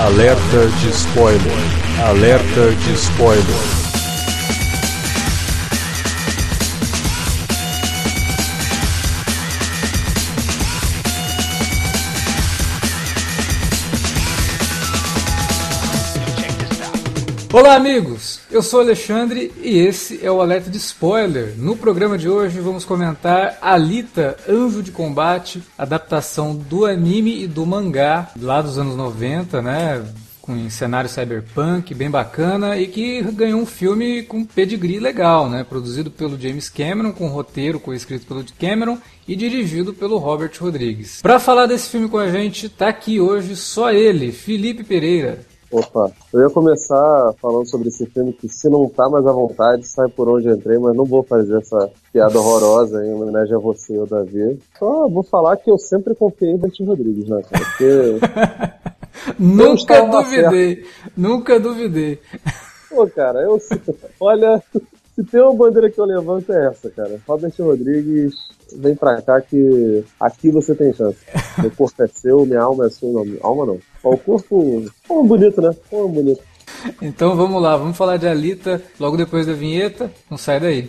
Alerta de spoiler. Alerta de spoiler. Olá, amigos! Eu sou Alexandre e esse é o Alerta de Spoiler. No programa de hoje vamos comentar Alita, Anjo de Combate, adaptação do anime e do mangá lá dos anos 90, né? com cenário cyberpunk bem bacana e que ganhou um filme com pedigree legal, né? Produzido pelo James Cameron, com roteiro co-escrito pelo Cameron e dirigido pelo Robert Rodrigues. Para falar desse filme com a gente, tá aqui hoje só ele, Felipe Pereira. Opa, eu ia começar falando sobre esse filme que se não tá mais à vontade, sai por onde entrei, mas não vou fazer essa piada horrorosa em homenagem a você e ao Davi. Só vou falar que eu sempre confiei em Bertinho Rodrigues, né, cara? Porque... nunca duvidei, nunca duvidei. Pô, cara, eu... Olha, se tem uma bandeira que eu levanto é essa, cara. Robert Rodrigues, vem pra cá que aqui você tem chance. Meu corpo é seu, minha alma é sua. Não, alma não. O corpo. Como bonito, né? Como bonito. Então vamos lá, vamos falar de Alita logo depois da vinheta. Não sai daí.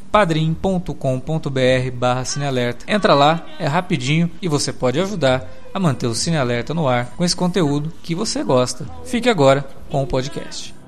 padrim.com.br barra cinealerta. Entra lá, é rapidinho e você pode ajudar a manter o Cine Alerta no ar com esse conteúdo que você gosta. Fique agora com o podcast.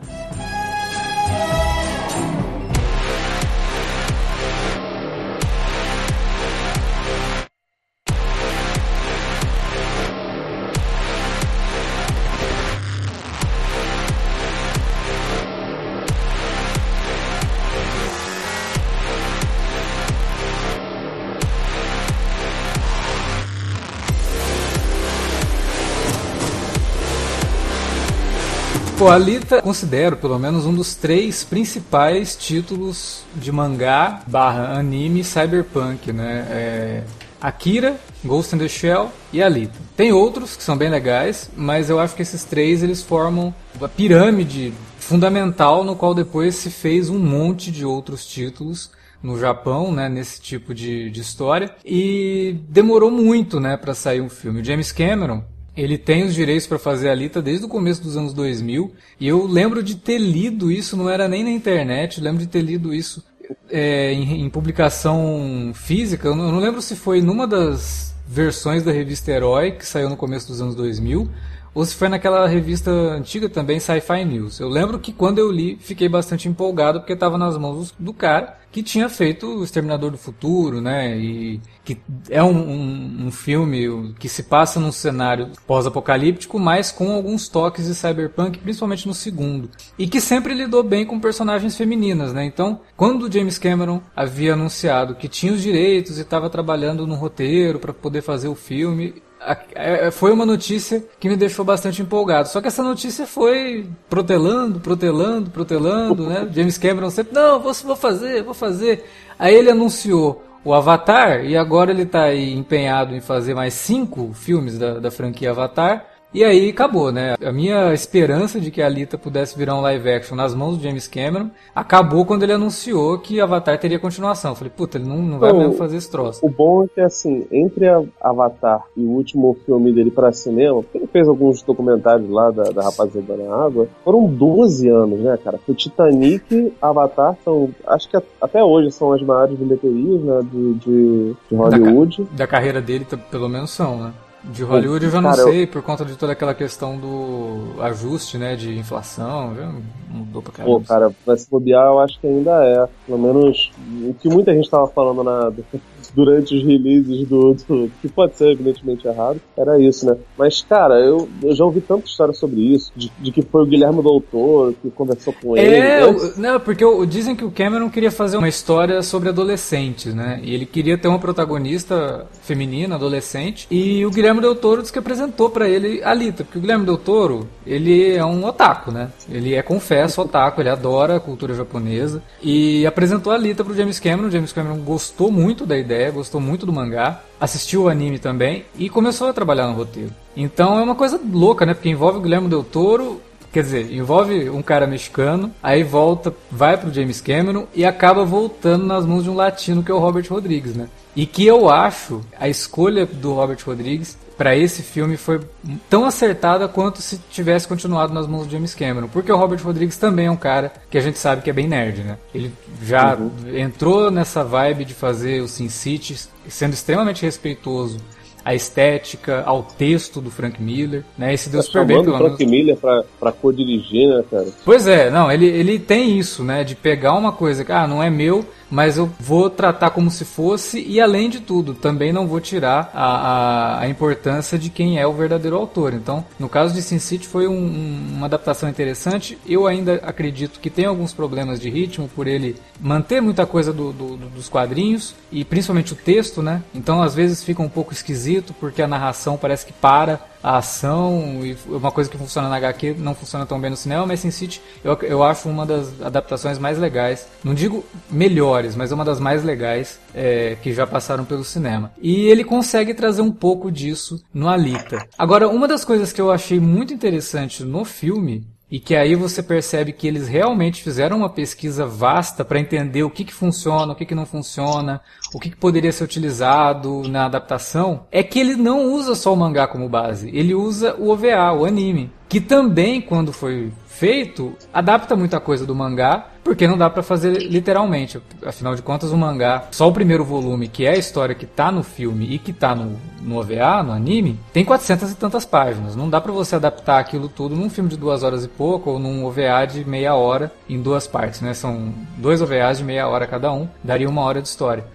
Pô, Alita considero pelo menos um dos três principais títulos de mangá barra anime cyberpunk, né? É Akira, Ghost in the Shell e Alita. Tem outros que são bem legais, mas eu acho que esses três eles formam a pirâmide fundamental no qual depois se fez um monte de outros títulos no Japão, né, nesse tipo de, de história, e demorou muito, né, para sair um filme. O James Cameron, ele tem os direitos para fazer a Alita desde o começo dos anos 2000 e eu lembro de ter lido isso, não era nem na internet, lembro de ter lido isso é, em, em, publicação física. Eu não, eu não, lembro se foi numa das versões da revista Herói que saiu no começo dos anos 2000 ou se foi naquela revista antiga também, Sci-Fi News. Eu lembro que quando eu li, fiquei bastante empolgado porque estava nas mãos do cara que tinha feito o Exterminador do Futuro, né? E que é um, um, um filme que se passa num cenário pós-apocalíptico, mas com alguns toques de cyberpunk, principalmente no segundo. E que sempre lidou bem com personagens femininas, né? Então, quando o James Cameron havia anunciado que tinha os direitos e estava trabalhando no roteiro para poder fazer o filme, foi uma notícia que me deixou bastante empolgado. Só que essa notícia foi protelando, protelando, protelando, né? James Cameron sempre, não, vou, vou fazer, vou fazer. Aí ele anunciou o Avatar e agora ele está empenhado em fazer mais cinco filmes da, da franquia Avatar. E aí acabou, né? A minha esperança de que a Alita pudesse virar um live action nas mãos do James Cameron acabou quando ele anunciou que Avatar teria continuação. Eu falei, puta, ele não, não vai mesmo fazer esse troço. O bom é que, assim, entre Avatar e o último filme dele para cinema, porque ele fez alguns documentários lá da, da Rapaziada na Água, foram 12 anos, né, cara? O Titanic Avatar são, acho que até hoje são as maiores bilheterias, né, de, de, de Hollywood. Da, da carreira dele, pelo menos são, né? De Hollywood eu já não Cara, sei, por conta de toda aquela questão do ajuste, né, de inflação, já mudou pra caramba. Pô, cara, vai se bobear, eu acho que ainda é. Pelo menos o que muita gente tava falando na, durante os releases do, do, que pode ser evidentemente errado, era isso, né? Mas, cara, eu, eu já ouvi tanta história sobre isso, de, de que foi o Guilherme Doutor que conversou com é, ele. É, não, porque dizem que o Cameron queria fazer uma história sobre adolescentes, né? E ele queria ter uma protagonista feminina, adolescente, e o Guilherme Del Toro disse que apresentou para ele a Lita, porque o Guilherme Del Toro, ele é um otaku, né? Ele é, confesso, otaku, ele adora a cultura japonesa, e apresentou a Lita pro James Cameron, o James Cameron gostou muito da ideia, gostou muito do mangá, assistiu o anime também, e começou a trabalhar no roteiro. Então é uma coisa louca, né? Porque envolve o Guilherme Del Toro Quer dizer, envolve um cara mexicano, aí volta, vai pro James Cameron e acaba voltando nas mãos de um latino que é o Robert Rodrigues, né? E que eu acho a escolha do Robert Rodrigues para esse filme foi tão acertada quanto se tivesse continuado nas mãos do James Cameron, porque o Robert Rodrigues também é um cara que a gente sabe que é bem nerd, né? Ele já uhum. entrou nessa vibe de fazer o Sin City sendo extremamente respeitoso a estética, ao texto do Frank Miller, né? Esse deu tá super bem, pelo menos. Frank Miller pra, pra co-dirigir, né, cara? Pois é, não, ele, ele tem isso, né? De pegar uma coisa que, ah, não é meu, mas eu vou tratar como se fosse e além de tudo, também não vou tirar a, a, a importância de quem é o verdadeiro autor. Então, no caso de Sin City foi um, um, uma adaptação interessante. Eu ainda acredito que tem alguns problemas de ritmo por ele manter muita coisa do, do, do, dos quadrinhos e principalmente o texto, né? Então, às vezes fica um pouco esquisito porque a narração parece que para a ação e uma coisa que funciona na HQ não funciona tão bem no cinema, mas Sin City eu, eu acho uma das adaptações mais legais. Não digo melhores, mas uma das mais legais é, que já passaram pelo cinema. E ele consegue trazer um pouco disso no Alita. Agora, uma das coisas que eu achei muito interessante no filme e que aí você percebe que eles realmente fizeram uma pesquisa vasta para entender o que, que funciona, o que, que não funciona, o que, que poderia ser utilizado na adaptação, é que ele não usa só o mangá como base, ele usa o OVA, o anime, que também, quando foi feito, adapta muita coisa do mangá, porque não dá para fazer literalmente. Afinal de contas, o mangá, só o primeiro volume, que é a história que tá no filme e que tá no, no OVA, no anime, tem 400 e tantas páginas. Não dá para você adaptar aquilo tudo num filme de duas horas e pouco ou num OVA de meia hora em duas partes, né? São dois OVAs de meia hora cada um, daria uma hora de história.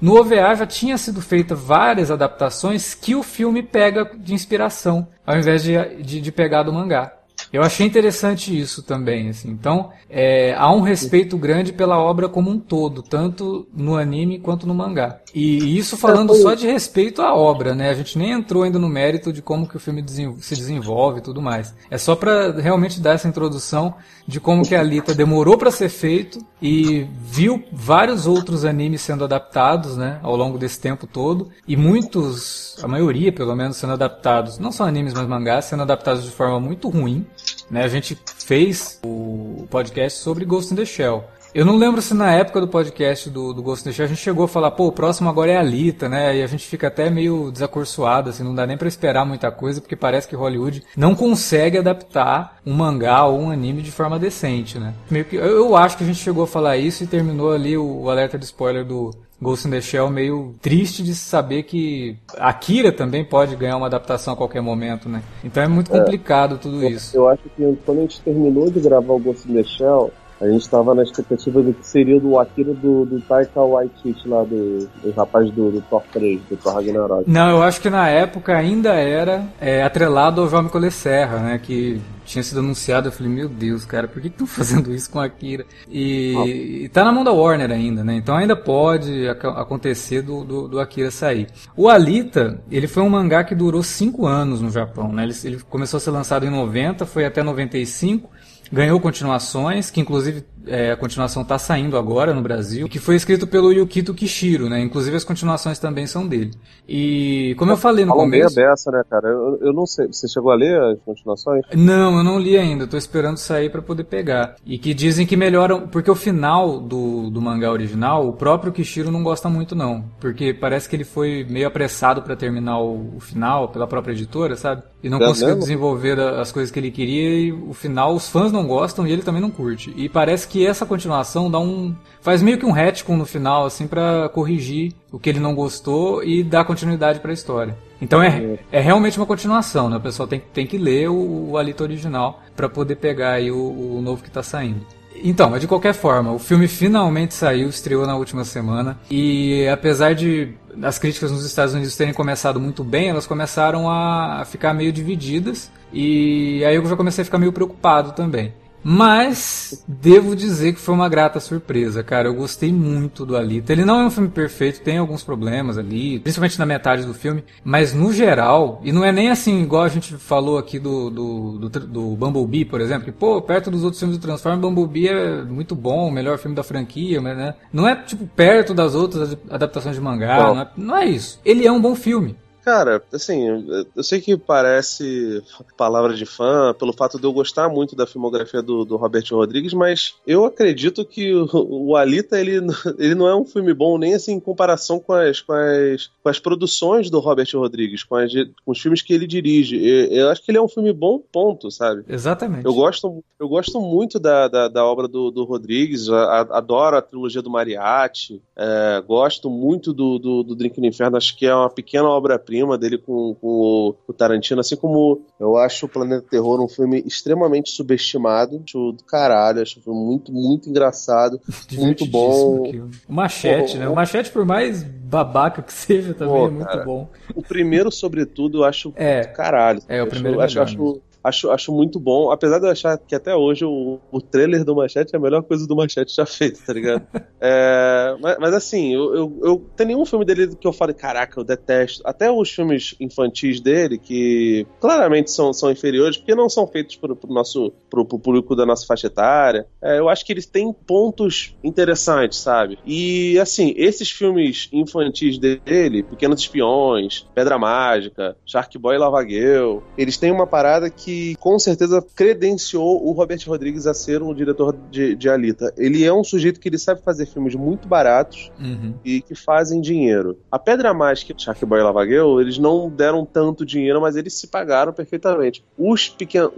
No OVA já tinha sido feita várias adaptações que o filme pega de inspiração, ao invés de, de, de pegar do mangá. Eu achei interessante isso também, assim. Então, é, há um respeito grande pela obra como um todo, tanto no anime quanto no mangá. E isso falando só de respeito à obra, né? A gente nem entrou ainda no mérito de como que o filme se desenvolve e tudo mais. É só para realmente dar essa introdução de como que a Alita demorou para ser feito e viu vários outros animes sendo adaptados, né, ao longo desse tempo todo e muitos, a maioria pelo menos sendo adaptados, não só animes mas mangás sendo adaptados de forma muito ruim, né? A gente fez o podcast sobre Ghost in the Shell. Eu não lembro se na época do podcast do, do Ghost in the Shell a gente chegou a falar, pô, o próximo agora é a Alita, né? E a gente fica até meio desacorçoado, assim, não dá nem para esperar muita coisa, porque parece que Hollywood não consegue adaptar um mangá ou um anime de forma decente, né? Meio que, eu, eu acho que a gente chegou a falar isso e terminou ali o, o alerta de spoiler do, Ghost in the Shell meio triste de saber que Akira também pode ganhar uma adaptação a qualquer momento, né? Então é muito complicado é, tudo isso. Eu acho que quando a gente terminou de gravar o Ghost in the Shell, a gente estava na expectativa do que seria do Akira do, do Taika Waititi lá, do, do rapaz do, do Thor 3, do Thor Ragnarok. Não, eu acho que na época ainda era é, atrelado ao João Micole Serra, né? Que tinha sido anunciado, eu falei, meu Deus, cara, por que estão fazendo isso com a Akira? E, ah. e tá na mão da Warner ainda, né? Então ainda pode ac acontecer do, do, do, Akira sair. O Alita, ele foi um mangá que durou 5 anos no Japão, né? Ele, ele começou a ser lançado em 90, foi até 95, ganhou continuações, que inclusive é, a continuação está saindo agora no Brasil, que foi escrito pelo Yukito Kishiro, né? Inclusive as continuações também são dele. E como eu falei no começo... dessa, né, cara? Eu, eu não sei, você chegou a ler as continuações? Não, eu não li ainda, tô esperando sair para poder pegar. E que dizem que melhoram, porque o final do, do mangá original, o próprio Kishiro não gosta muito não, porque parece que ele foi meio apressado para terminar o, o, final pela própria editora, sabe? E não é conseguiu mesmo? desenvolver as coisas que ele queria e o final os fãs não gostam e ele também não curte. E parece que essa continuação dá um. faz meio que um retcon no final, assim, para corrigir o que ele não gostou e dar continuidade para a história. Então é, é realmente uma continuação, né? O pessoal tem, tem que ler o, o original para poder pegar aí o, o novo que está saindo. Então, mas de qualquer forma, o filme finalmente saiu, estreou na última semana. E apesar de as críticas nos Estados Unidos terem começado muito bem, elas começaram a ficar meio divididas. E aí eu já comecei a ficar meio preocupado também. Mas devo dizer que foi uma grata surpresa, cara. Eu gostei muito do Alita. Ele não é um filme perfeito, tem alguns problemas ali, principalmente na metade do filme, mas no geral, e não é nem assim igual a gente falou aqui do, do, do, do Bumblebee, por exemplo, que pô, perto dos outros filmes do Transformers, Bumblebee é muito bom, o melhor filme da franquia, mas né? Não é tipo perto das outras adaptações de mangá, não é, não é isso. Ele é um bom filme. Cara, assim, eu sei que parece palavra de fã pelo fato de eu gostar muito da filmografia do, do Robert Rodrigues, mas eu acredito que o, o, Alita ele, ele não é um filme bom nem assim em comparação com as, com as, com as produções do Robert Rodrigues, com, as, com os filmes que ele dirige. Eu, eu, acho que ele é um filme bom, ponto, sabe? Exatamente. Eu gosto, eu gosto muito da, da, da obra do, do Rodrigues, a, adoro a trilogia do Mariachi, é, gosto muito do, do, do Drink no Inferno, acho que é uma pequena obra-prima dele com, com o, o, Tarantino, assim como eu acho o Planeta Terror um filme extremamente subestimado, acho do caralho, acho um filme muito, muito engraçado, muito bom. O Machete, né? O Machete, por mais babaca que seja, também Pô, é muito cara, bom. O primeiro, sobretudo, eu acho é, do caralho. É, o primeiro acho, é acho, acho Acho, acho muito bom, apesar de eu achar que até hoje o, o trailer do Machete é a melhor coisa do Machete já feita, tá ligado? é, mas, mas, assim, eu, eu, eu, tem nenhum filme dele que eu fale, caraca, eu detesto. Até os filmes infantis dele, que claramente são, são inferiores, porque não são feitos pro, pro nosso pro, pro público da nossa faixa etária, é, eu acho que eles têm pontos interessantes, sabe? E assim, esses filmes infantis dele, Pequenos Espiões, Pedra Mágica, Shark Boy e Lava Girl, eles têm uma parada que com certeza credenciou o Robert Rodrigues a ser um diretor de, de Alita. Ele é um sujeito que ele sabe fazer filmes muito baratos uhum. e que fazem dinheiro. A Pedra Mágica e Shark Boy Lavagueu, eles não deram tanto dinheiro, mas eles se pagaram perfeitamente. Os, pequen...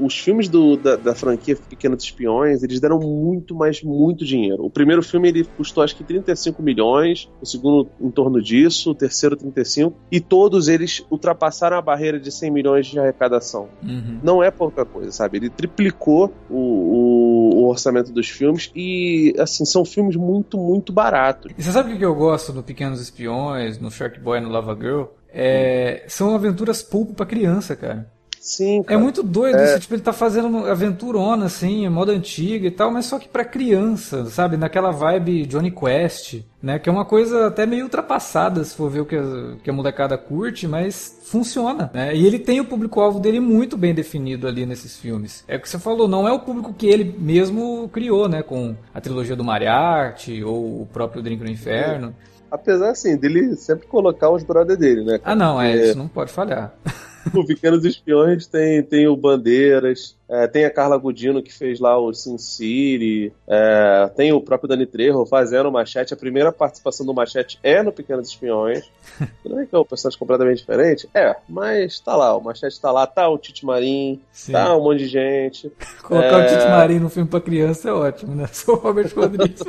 os filmes do, da, da franquia Pequenos Espiões, eles deram muito, mas muito dinheiro. O primeiro filme ele custou acho que 35 milhões, o segundo em torno disso, o terceiro 35, e todos eles ultrapassaram a barreira de 100 milhões de arrecadação. Uhum. Uhum. Não é pouca coisa, sabe? Ele triplicou o, o, o, orçamento dos filmes e, assim, são filmes muito, muito baratos. E você sabe o que eu gosto no Pequenos Espiões, no Shark Boy e no Lava Girl? É, são aventuras pulpo pra criança, cara. Sim, é cara. É muito doido é... isso. Tipo, ele tá fazendo aventurona, assim, moda antiga e tal, mas só que pra criança, sabe? Naquela vibe Johnny Quest, né? Que é uma coisa até meio ultrapassada, se for ver o que a, que a molecada curte, mas funciona, né? E ele tem o público-alvo dele muito bem definido ali nesses filmes. É o que você falou, não é o público que ele mesmo criou, né? Com a trilogia do Mariachi ou o próprio Drink no Inferno. É. Apesar, assim, dele sempre colocar os brother dele, né? Ah, não, é, isso não pode falhar. o Pequenos Espiões tem, tem o Bandeiras, é, tem a Carla Gudino que fez lá o Sin City, é, tem o próprio Dani Trejo fazendo o Machete. A primeira participação do Machete é no Pequenos Espiões. Não é que é um personagem completamente diferente? É, mas tá lá, o Machete tá lá, tá o Tite Marim, Sim. tá um monte de gente. Colocar é... o Tite Marim no filme pra criança é ótimo, né? Sou o Robert Rodrigues.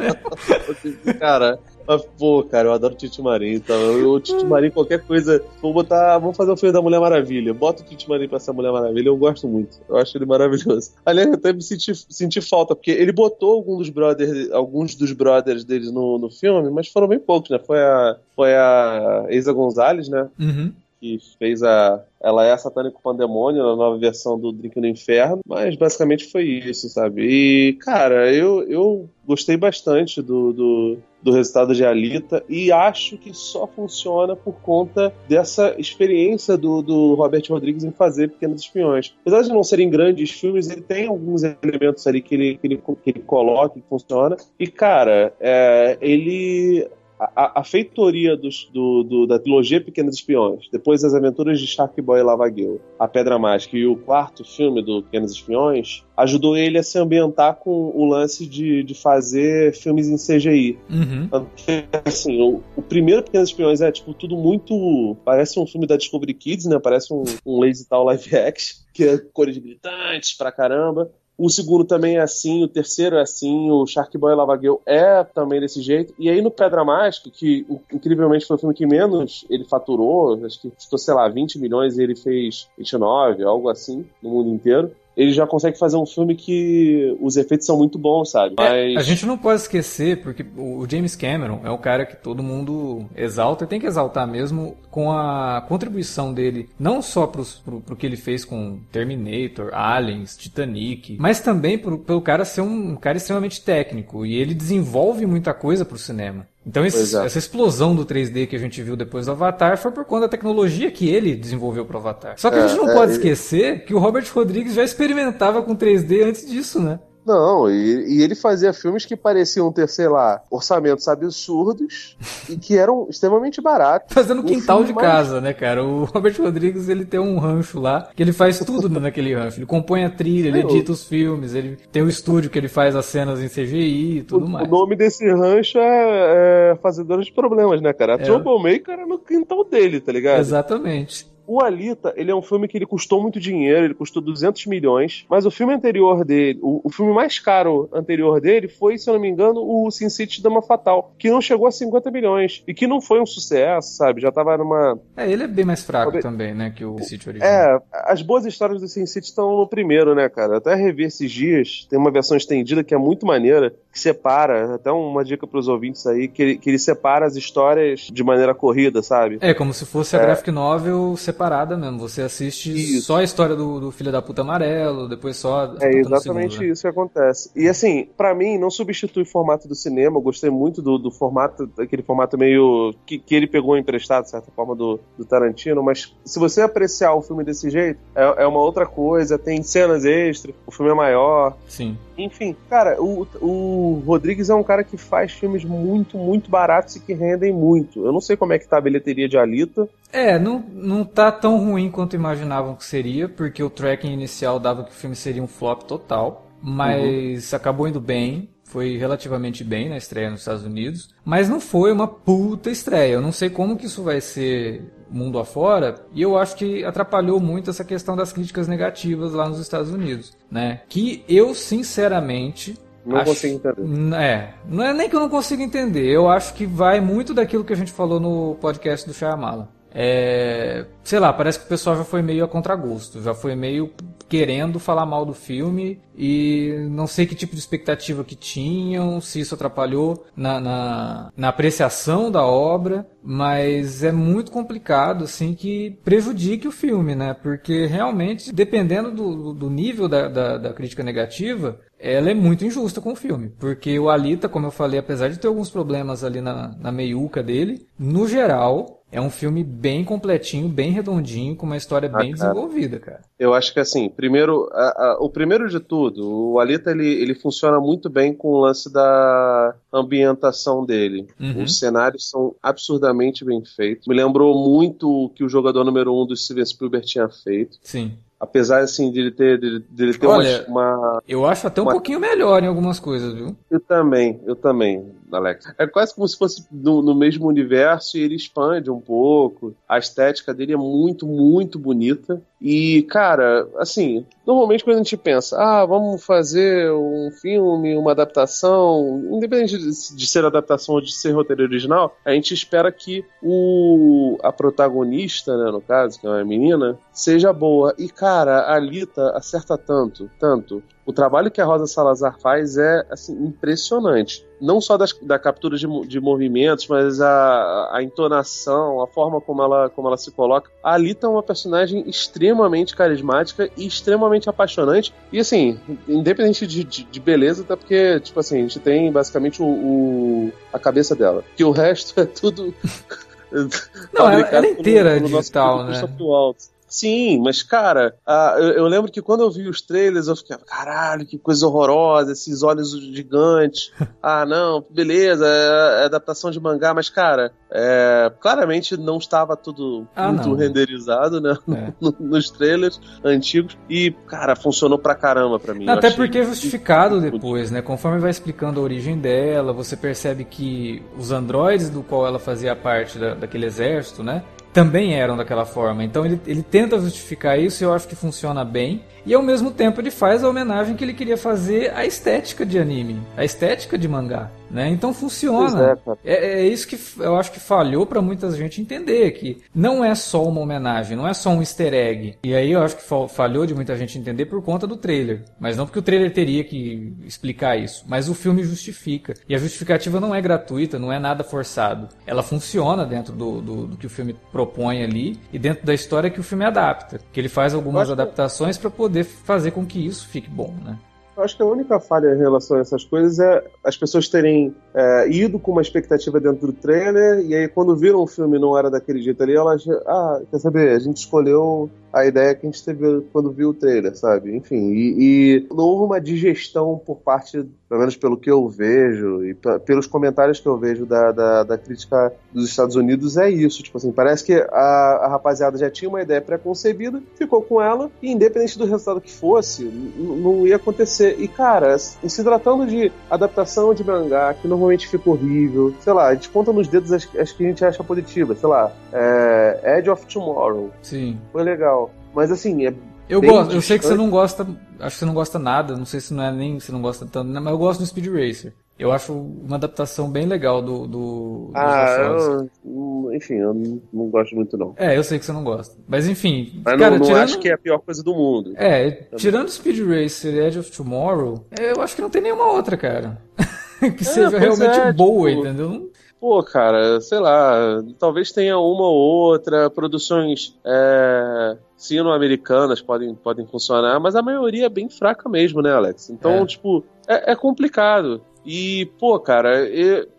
Cara, mas, pô, cara, eu adoro o Titi Marim. Então, o Titi Marim, qualquer coisa. Vou botar. Vamos fazer o um filme da Mulher Maravilha. Bota o Titi Marim pra ser a Mulher Maravilha. Eu gosto muito. Eu acho ele maravilhoso. Aliás, eu até me senti, senti falta, porque ele botou alguns dos brothers, alguns dos brothers deles no, no filme, mas foram bem poucos, né? Foi a, foi a Isa Gonzalez, né? Uhum que fez a. Ela é a Satânico Pandemônio na nova versão do Drink no Inferno, mas basicamente foi isso, sabe? E, cara, eu, eu gostei bastante do, do, do resultado de Alita e acho que só funciona por conta dessa experiência do, do Robert Rodrigues em fazer Pequenos Espiões. Apesar de não serem grandes filmes, ele tem alguns elementos ali que ele, que ele, que ele coloca e funciona. E, cara, é, ele a, a feitoria dos, do, do, da trilogia Pequenos Espiões, depois as aventuras de Shark Boy e Lava Girl, A Pedra Mágica e o quarto filme do Pequenos Espiões, ajudou ele a se ambientar com o lance de, de fazer filmes em CGI. Uhum. Porque, assim, o, o, primeiro Pequenos Espiões é, tipo, tudo muito... Parece um filme da Discovery Kids, né? Parece um, um lazy tal live action, que é cores gritantes pra caramba. O segundo também é assim, o terceiro é assim, o Shark Boy Lava Girl é também desse jeito. E aí no Pedra Mágica, que incrivelmente foi o filme que menos ele faturou, acho que custou, sei lá, 20 milhões e ele fez 29, algo assim, no mundo inteiro. Ele já consegue fazer um filme que os efeitos são muito bons, sabe? É, a gente não pode esquecer, porque o James Cameron é o cara que todo mundo exalta, e tem que exaltar mesmo, com a contribuição dele, não só pro, pro, pro que ele fez com Terminator, Aliens, Titanic, mas também pro, pelo cara ser um cara extremamente técnico, e ele desenvolve muita coisa pro cinema. Então esse, é. essa explosão do 3D que a gente viu depois do Avatar foi por conta da tecnologia que ele desenvolveu para o Avatar. Só que é, a gente não é, pode esquecer que o Robert Rodrigues já experimentava com 3D antes disso, né? Não, e, e, ele fazia filmes que pareciam ter, sei lá, orçamentos absurdos e que eram extremamente baratos. Fazendo quintal de mais... casa, né, cara? O Robert Rodrigues, ele tem um rancho lá, que ele faz tudo naquele rancho. Ele compõe a trilha, ele edita os filmes, ele tem o estúdio que ele faz as cenas em CGI e tudo o, mais. O nome desse rancho é, é Fazedores de Problemas, né, cara? A é. Troublemaker era no quintal dele, tá ligado? Exatamente. O Alita, ele é um filme que ele custou muito dinheiro, ele custou 200 milhões, mas o filme anterior dele, o, o filme mais caro anterior dele foi, se eu não me engano, o Sin City Dama Fatal, que não chegou a 50 milhões e que não foi um sucesso, sabe? Já tava numa... É, ele é bem mais fraco também, né, que o Sin City original. É, as boas histórias do Sin City estão no primeiro, né, cara? até revi esses dias, tem uma versão estendida que é muito maneira, que separa, até uma dica para os ouvintes aí, que ele, que ele separa as histórias de maneira corrida, sabe? É, como se fosse a é. graphic novel separada mesmo. Você assiste isso. só a história do, do, filho da puta amarelo, depois só. É exatamente segundo, né? isso que acontece. E assim, para mim, não substitui o formato do cinema. Eu gostei muito do, do formato, aquele formato meio. Que, que ele pegou emprestado, de certa forma, do, do Tarantino. Mas se você apreciar o filme desse jeito, é, é uma outra coisa. Tem cenas extras, o filme é maior. Sim. Enfim, cara, o, o Rodrigues é um cara que faz filmes muito, muito baratos e que rendem muito. Eu não sei como é que tá a bilheteria de Alita. É, não, não tá tão ruim quanto imaginavam que seria, porque o tracking inicial dava que o filme seria um flop total. Mas uhum. acabou indo bem foi relativamente bem na estreia nos Estados Unidos, mas não foi uma puta estreia. Eu não sei como que isso vai ser mundo afora, e eu acho que atrapalhou muito essa questão das críticas negativas lá nos Estados Unidos, né? Que eu, sinceramente, não acho, consigo entender. É, não é nem que eu não consigo entender. Eu acho que vai muito daquilo que a gente falou no podcast do Shyamala. É, sei lá, parece que o pessoal já foi meio a contragosto, já foi meio querendo falar mal do filme e não sei que tipo de expectativa que tinham, se isso atrapalhou na, na, na apreciação da obra, mas é muito complicado, assim, que prejudique o filme, né? Porque realmente, dependendo do, do nível da, da, da crítica negativa, ela é muito injusta com o filme. Porque o Alita, como eu falei, apesar de ter alguns problemas ali na, na meiuca dele, no geral, é um filme bem completinho, bem redondinho, com uma história ah, bem cara. desenvolvida, cara. Eu acho que assim, primeiro, a, a, o primeiro de tudo, o Alita ele, ele funciona muito bem com o lance da ambientação dele. Uhum. Os cenários são absurdamente bem feitos. Me lembrou muito o que o jogador número um do Steven Spielberg tinha feito. Sim. Apesar, assim, de ele ter, de, de ele ter Olha, uma, uma, Eu acho até um uma... pouquinho melhor em algumas coisas, viu? Eu também, eu também, Alex. É quase como se fosse no, no, mesmo universo e ele expande um pouco. A estética dele é muito, muito bonita. E, cara, assim, normalmente quando a gente pensa, ah, vamos fazer um filme, uma adaptação, independente de, ser adaptação ou de ser roteiro original, a gente espera que o a protagonista, né, no caso, que é uma menina, seja boa. E, cara, a Alita acerta tanto, tanto. O trabalho que a Rosa Salazar faz é assim, impressionante. Não só das, da captura de, de movimentos, mas a, a entonação, a forma como ela, como ela se coloca. A Alita é uma personagem extremamente carismática e extremamente apaixonante. E assim, independente de, de, de beleza, até porque, tipo assim, a gente tem basicamente o, o a cabeça dela. Que o resto é tudo. Não, ela, ela é inteira pelo, pelo digital, né? Alto. Sim, mas cara, uh, eu, eu, lembro que quando eu vi os trailers eu fiquei, caralho, que coisa horrorosa, esses olhos gigantes. ah, não, beleza, é, é, adaptação de mangá, mas cara, é, claramente não estava tudo ah, muito não. renderizado, né? É. nos trailers antigos. E, cara, funcionou pra caramba pra mim. Não, até porque é justificado depois, né? Conforme vai explicando a origem dela, você percebe que os androides do qual ela fazia parte da, daquele exército, né? Também eram daquela forma. Então ele, ele tenta justificar isso e eu acho que funciona bem. E ao mesmo tempo ele faz a homenagem que ele queria fazer à estética de anime, à estética de mangá. Né? Então funciona. É, é, é, isso que eu acho que falhou para muita gente entender que não é só uma homenagem, não é só um easter egg. E aí eu acho que falhou de muita gente entender por conta do trailer. Mas não porque o trailer teria que explicar isso. Mas o filme justifica. E a justificativa não é gratuita, não é nada forçado. Ela funciona dentro do, do, do que o filme propõe ali e dentro da história que o filme adapta. Que ele faz algumas adaptações para poder fazer com que isso fique bom, né? Eu acho que a única falha em relação a essas coisas é as pessoas terem é, ido com uma expectativa dentro do trailer e aí quando viram o filme não era daquele jeito ali, elas. Ah, quer saber? A gente escolheu a ideia que a gente teve quando viu o trailer, sabe? Enfim, e, e não houve uma digestão por parte, pelo menos pelo que eu vejo, e pelos comentários que eu vejo da, da, da, crítica dos Estados Unidos, é isso. Tipo assim, parece que a, a rapaziada já tinha uma ideia pré-concebida, ficou com ela, e independente do resultado que fosse, não ia acontecer. E, cara, se tratando de adaptação de mangá, que normalmente fica horrível, sei lá, a gente conta nos dedos as, as que a gente acha positivas, sei lá, é, Edge of Tomorrow. Sim. Foi legal. Mas assim, é. Eu gosto, eu sei que você não gosta. Acho que você não gosta nada, não sei se não é nem você não gosta tanto, mas eu gosto do Speed Racer. Eu acho uma adaptação bem legal do. do ah, eu, enfim, eu não, não, gosto muito não. É, eu sei que você não gosta. Mas enfim. Mas cara, não, não tirando... acho que é a pior coisa do mundo. É, tirando Speed Racer e Edge of Tomorrow, eu acho que não tem nenhuma outra, cara. que é, seja realmente é, boa, tipo... entendeu? Pô, cara, sei lá, talvez tenha uma ou outra, produções é, sino-americanas podem, podem funcionar, mas a maioria é bem fraca mesmo, né, Alex? Então, é. tipo, é, é, complicado. E, pô, cara,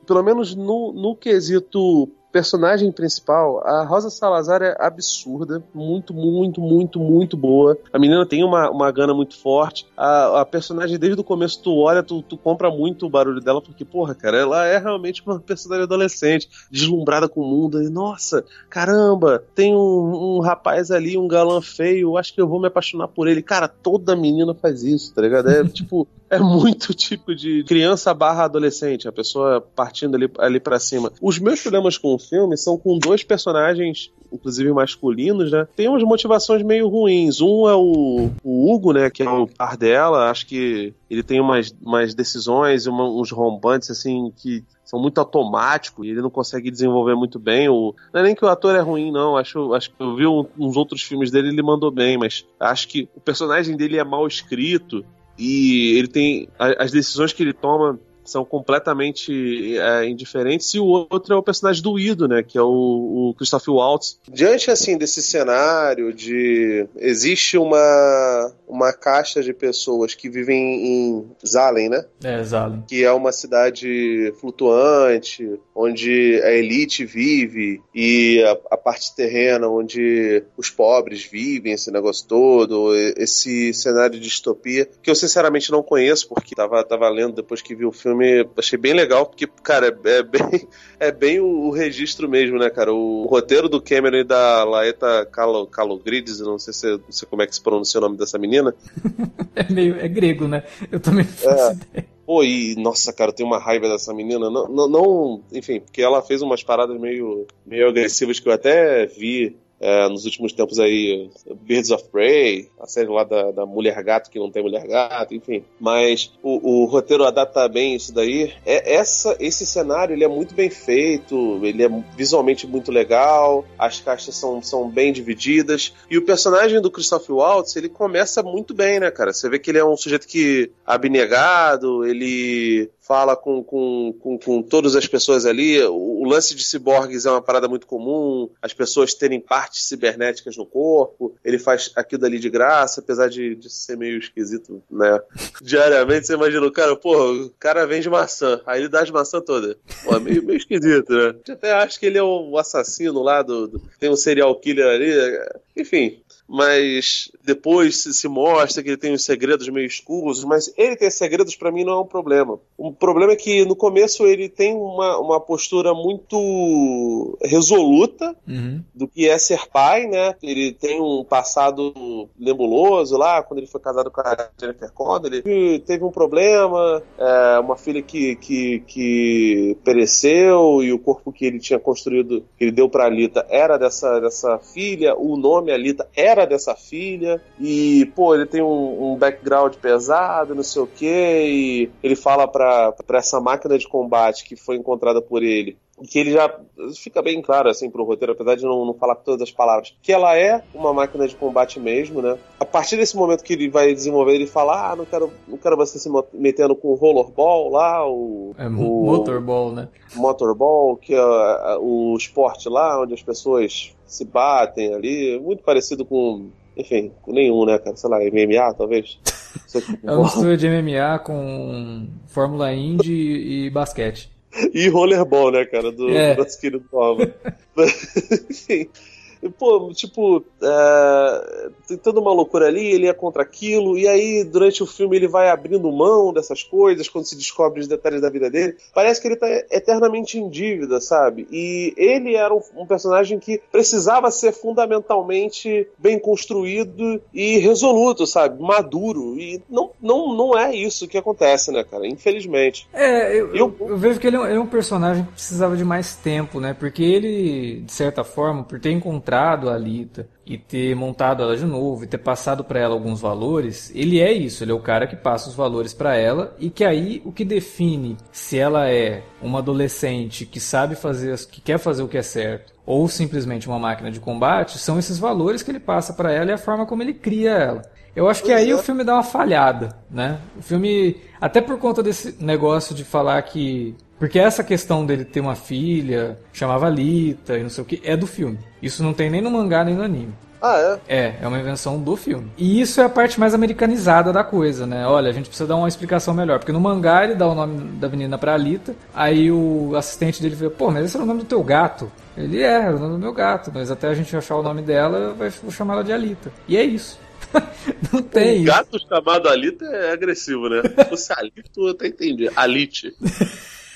pelo menos no, no quesito personagem principal, a Rosa Salazar é absurda, muito, muito, muito, muito boa. A menina tem uma, uma gana muito forte. A, a personagem, desde o começo, tu olha, tu, tu compra muito o barulho dela, porque, porra, cara, ela é realmente uma personagem adolescente, deslumbrada com o mundo. E, nossa, caramba, tem um, um rapaz ali, um galã feio, acho que eu vou me apaixonar por ele. Cara, toda menina faz isso, tá ligado? É tipo é muito tipo de criança barra adolescente, a pessoa partindo ali, ali para cima. Os meus problemas com o filme são com dois personagens, inclusive masculinos, né? Tem umas motivações meio ruins. Um é o, o Hugo, né? Que é o par dela. Acho que ele tem umas, umas decisões, uma, uns rombantes, assim, que são muito automáticos e ele não consegue desenvolver muito bem. O... Não é nem que o ator é ruim, não. Acho, acho que eu vi um, uns outros filmes dele ele mandou bem, mas acho que o personagem dele é mal escrito e ele tem as decisões que ele toma são completamente é, indiferentes, e o outro é o personagem do Ido, né, que é o, o Christoph Waltz. Diante, assim, desse cenário de... existe uma, uma caixa de pessoas que vivem em Zalen, né? É, Zalen. Que é uma cidade flutuante, onde a elite vive, e a, a parte terrena, onde os pobres vivem, esse negócio todo, esse cenário de distopia, que eu sinceramente não conheço, porque tava, tava lendo depois que vi o filme filme achei bem legal, porque, cara, é bem, é bem o, o registro mesmo, né, cara? O, o, roteiro do Cameron e da Laeta Calo, não sei, se, não sei como é que se pronuncia o nome dessa menina. é meio, é grego, né? Eu também faço é. ideia. Pô, e nossa, cara, eu tenho uma raiva dessa menina. Não, não, não, enfim, porque ela fez umas paradas meio, meio agressivas que eu até vi é, nos últimos tempos aí, Birds of Prey, a série lá da, da Mulher Gato, que não tem Mulher Gato, enfim. Mas o, o roteiro adapta bem isso daí. É, essa, esse cenário ele é muito bem feito, ele é visualmente muito legal, as caixas são, são bem divididas. E o personagem do Christoph Waltz, ele começa muito bem, né, cara? Você vê que ele é um sujeito que abnegado, ele fala com, com, com, com, todas as pessoas ali. O, lance de ciborgues é uma parada muito comum, as pessoas terem partes cibernéticas no corpo. Ele faz aquilo dali de graça, apesar de, de ser meio esquisito, né? Diariamente você imagina o cara, pô, o cara vende maçã, aí ele dá as maçãs todas. Pô, meio, meio esquisito, né? Eu até acho que ele é o assassino lá do, do. Tem um serial killer ali. Enfim, mas depois se, mostra que ele tem uns segredos meio escuros, mas ele ter segredos para mim não é um problema. O problema é que no começo ele tem uma, uma postura muito resoluta uhum. do que é ser pai, né? Ele tem um passado nebuloso lá, quando ele foi casado com a Jennifer Connelly. Ele teve um problema, é, uma filha que, que, que pereceu e o corpo que ele tinha construído, que ele deu pra Alita, era dessa, dessa filha, o nome Alita era era dessa filha, e, pô, ele tem um, um background pesado, não sei o que, e ele fala pra, pra essa máquina de combate que foi encontrada por ele que ele já fica bem claro assim pro roteiro, apesar de não, não falar todas as palavras, que ela é uma máquina de combate mesmo, né? A partir desse momento que ele vai desenvolver, ele fala: Ah, não quero, não quero você se metendo com o rollerball lá, o. É, o motorball, né? Motorball, que é o esporte lá, onde as pessoas se batem ali, muito parecido com. Enfim, com nenhum, né, cara? Sei lá, MMA, talvez. é uma mistura de MMA com Fórmula Indy e basquete. E rollerball, né, cara? Do é. nosso querido Palma. Enfim. Pô, tipo, é, tem toda uma loucura ali, ele é contra aquilo, e aí durante o filme ele vai abrindo mão dessas coisas, quando se descobre os detalhes da vida dele. Parece que ele tá eternamente em dívida, sabe? E ele era um, um personagem que precisava ser fundamentalmente bem construído e resoluto, sabe? Maduro. E não, não, não é isso que acontece, né, cara? Infelizmente. É, eu, eu, eu vejo que ele é, um, ele é um personagem que precisava de mais tempo, né? Porque ele, de certa forma, por ter encontrado encontrado a Alita e ter montado ela de novo e ter passado para ela alguns valores, ele é isso, ele é o cara que passa os valores para ela e que aí o que define se ela é uma adolescente que sabe fazer, que quer fazer o que é certo ou simplesmente uma máquina de combate, são esses valores que ele passa para ela e a forma como ele cria ela. Eu acho que aí o filme dá uma falhada, né? O filme, até por conta desse negócio de falar que porque essa questão dele ter uma filha, chamava Lita e não sei o que, é do filme. Isso não tem nem no mangá nem no anime. Ah, é? É, é uma invenção do filme. E isso é a parte mais americanizada da coisa, né? Olha, a gente precisa dar uma explicação melhor. Porque no mangá ele dá o nome da menina pra Alita, aí o assistente dele fala, pô, mas esse é o nome do teu gato. Ele é, é o nome do meu gato, mas até a gente achar o nome dela, vai chamar ela de Alita. E é isso. Não tem. Um gato chamado Alita é agressivo, né? Se fosse Alito, eu até entendi. Alite.